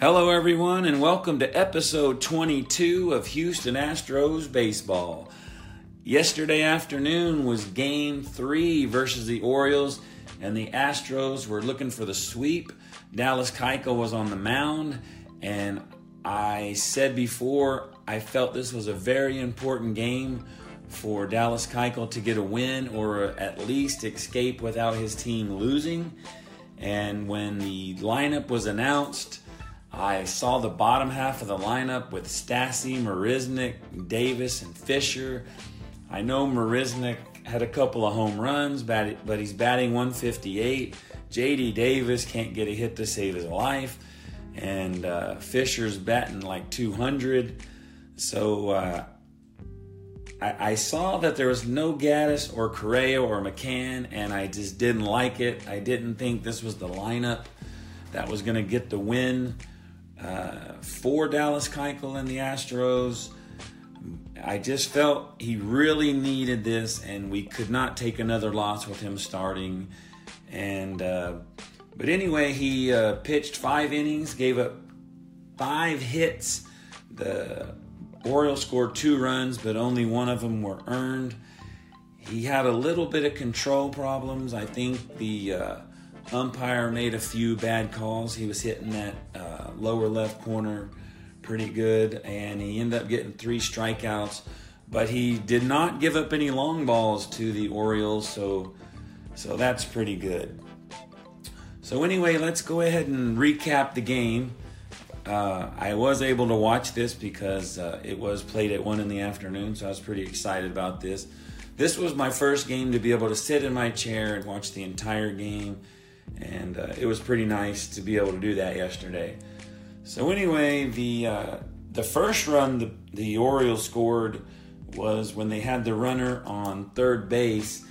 Hello, everyone, and welcome to episode 22 of Houston Astros Baseball. Yesterday afternoon was game three versus the Orioles, and the Astros were looking for the sweep. Dallas Keuchel was on the mound, and I said before I felt this was a very important game for Dallas Keuchel to get a win or at least escape without his team losing. And when the lineup was announced, I saw the bottom half of the lineup with Stassi, Marisnick, Davis, and Fisher. I know Marisnick had a couple of home runs, but he's batting 158. JD Davis can't get a hit to save his life, and uh, Fisher's batting like 200. So uh, I, I, saw that there was no Gattis or Correa or McCann, and I just didn't like it. I didn't think this was the lineup that was going to get the win uh, for Dallas Keuchel and the Astros. I just felt he really needed this, and we could not take another loss with him starting. And uh, but anyway, he uh, pitched five innings, gave up five hits. The Orioles scored two runs, but only one of them were earned. He had a little bit of control problems. I think the uh, umpire made a few bad calls. He was hitting that uh, lower left corner pretty good, and he ended up getting three strikeouts. But he did not give up any long balls to the Orioles, so so that's pretty good. So anyway, let's go ahead and recap the game. Uh, I was able to watch this because uh, it was played at one in the afternoon, so I was pretty excited about this. This was my first game to be able to sit in my chair and watch the entire game and uh, it was pretty nice to be able to do that yesterday. So anyway, the uh, the first run the, the Orioles scored was when they had the runner on third base,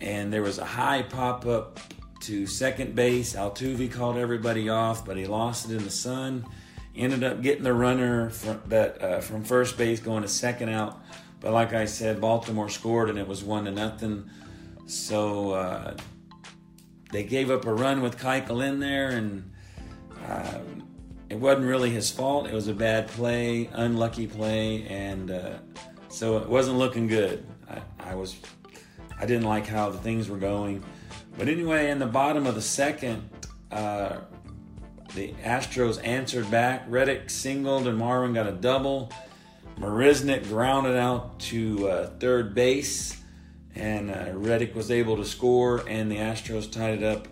and there was a high pop up to second base. Altuve called everybody off, but he lost it in the sun. Ended up getting the runner from that uh, from first base going to second out. But like I said, Baltimore scored and it was one to nothing. So uh, they gave up a run with Keuchel in there, and uh, it wasn't really his fault. It was a bad play, unlucky play, and uh, so it wasn't looking good. I, I, was, I didn't like how the things were going, but anyway, in the bottom of the second, uh, the Astros answered back. Reddick singled, and Marwin got a double. Marisnick grounded out to uh, third base and uh, Reddick was able to score, and the Astros tied it up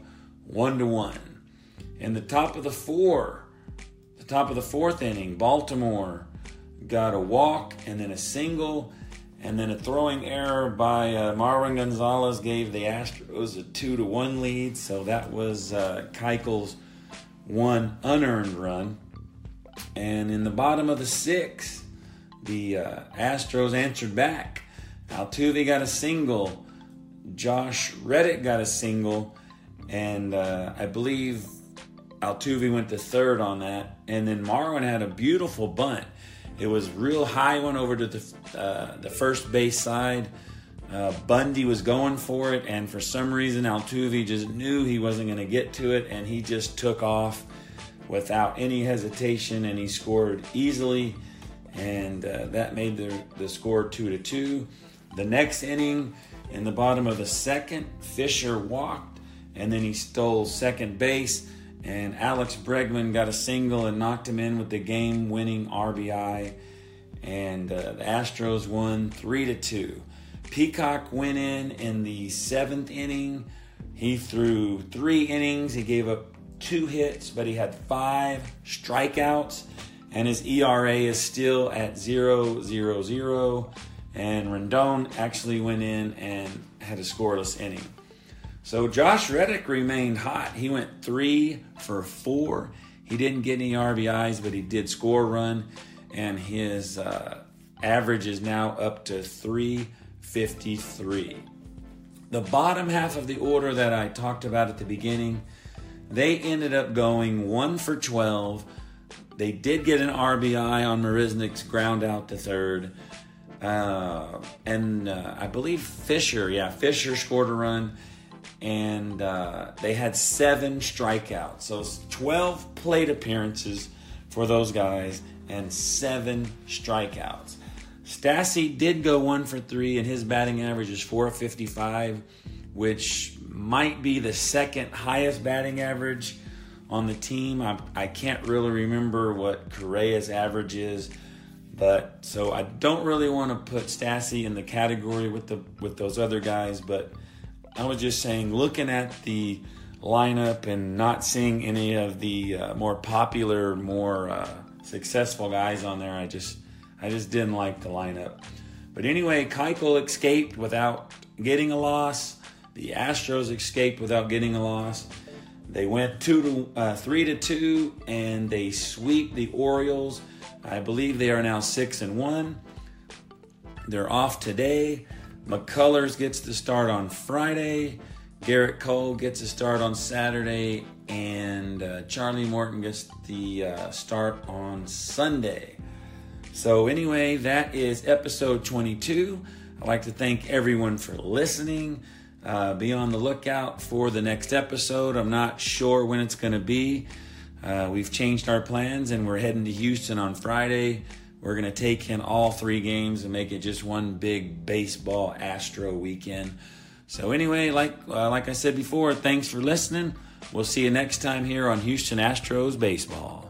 one to one. In the top of the four, top of the fourth inning, Baltimore got a walk and then a single, and then a throwing error by uh, Marwin Gonzalez gave the Astros a two to one lead. So that was uh, one unearned run. And in the bottom of the sixth, the uh, Astros answered back Altuve got a single. Josh Reddick got a single. And uh, I believe Altuve went to third on that. And then Marwin had a beautiful bunt. It was real high one over to the, uh, the first base side. Uh, Bundy was going for it, and for some reason, Altuve just knew he wasn't going to get to it, and he just took off without any hesitation, and he scored easily, and uh, that made the, the score two to two. The next inning, in the bottom of the second, Fisher walked and then he stole second base. And Alex Bregman got a single and knocked him in with the game-winning RBI, and uh, the Astros won three to two. Peacock went in in the seventh inning. He threw three innings. He gave up two hits, but he had five strikeouts, and his ERA is still at zero zero zero. And Rondon actually went in and had a scoreless inning. So Josh Reddick remained hot. He went three for four. He didn't get any RBIs, but he did score a run, and his uh, average is now up to 353. The bottom half of the order that I talked about at the beginning, they ended up going one for 12. They did get an RBI on Marisnick's ground out to third. Uh, and uh, I believe Fisher, yeah, Fisher scored a run and uh, they had seven strikeouts. So 12 plate appearances for those guys and seven strikeouts. Stassi did go one for three, and his batting average is 455, which might be the second highest batting average on the team. I, I can't really remember what Correa's average is, but so I don't really want to put Stassi in the category with the with those other guys, but I was just saying, looking at the lineup and not seeing any of the uh, more popular, more uh, successful guys on there, I just I just didn't like the lineup. But anyway, Keuchel escaped without getting a loss. The Astros escaped without getting a loss. They went two to uh, three to two, and they sweep the Orioles. I believe they are now six and one. They're off today. McCullers gets the start on Friday. Gerrit Cole gets a start on Saturday, and uh, Charlie Morton gets the uh, start on Sunday. So, anyway, that is episode 22. I'd like to thank everyone for listening. Uh, be on the lookout for the next episode. I'm not sure when it's going to be. Uh, we've changed our plans and we're heading to Houston on Friday. We're going to take in all three games and make it just one big baseball Astro weekend. So anyway, like uh, like I said before, thanks for listening. We'll see you next time here on Houston Astros baseball.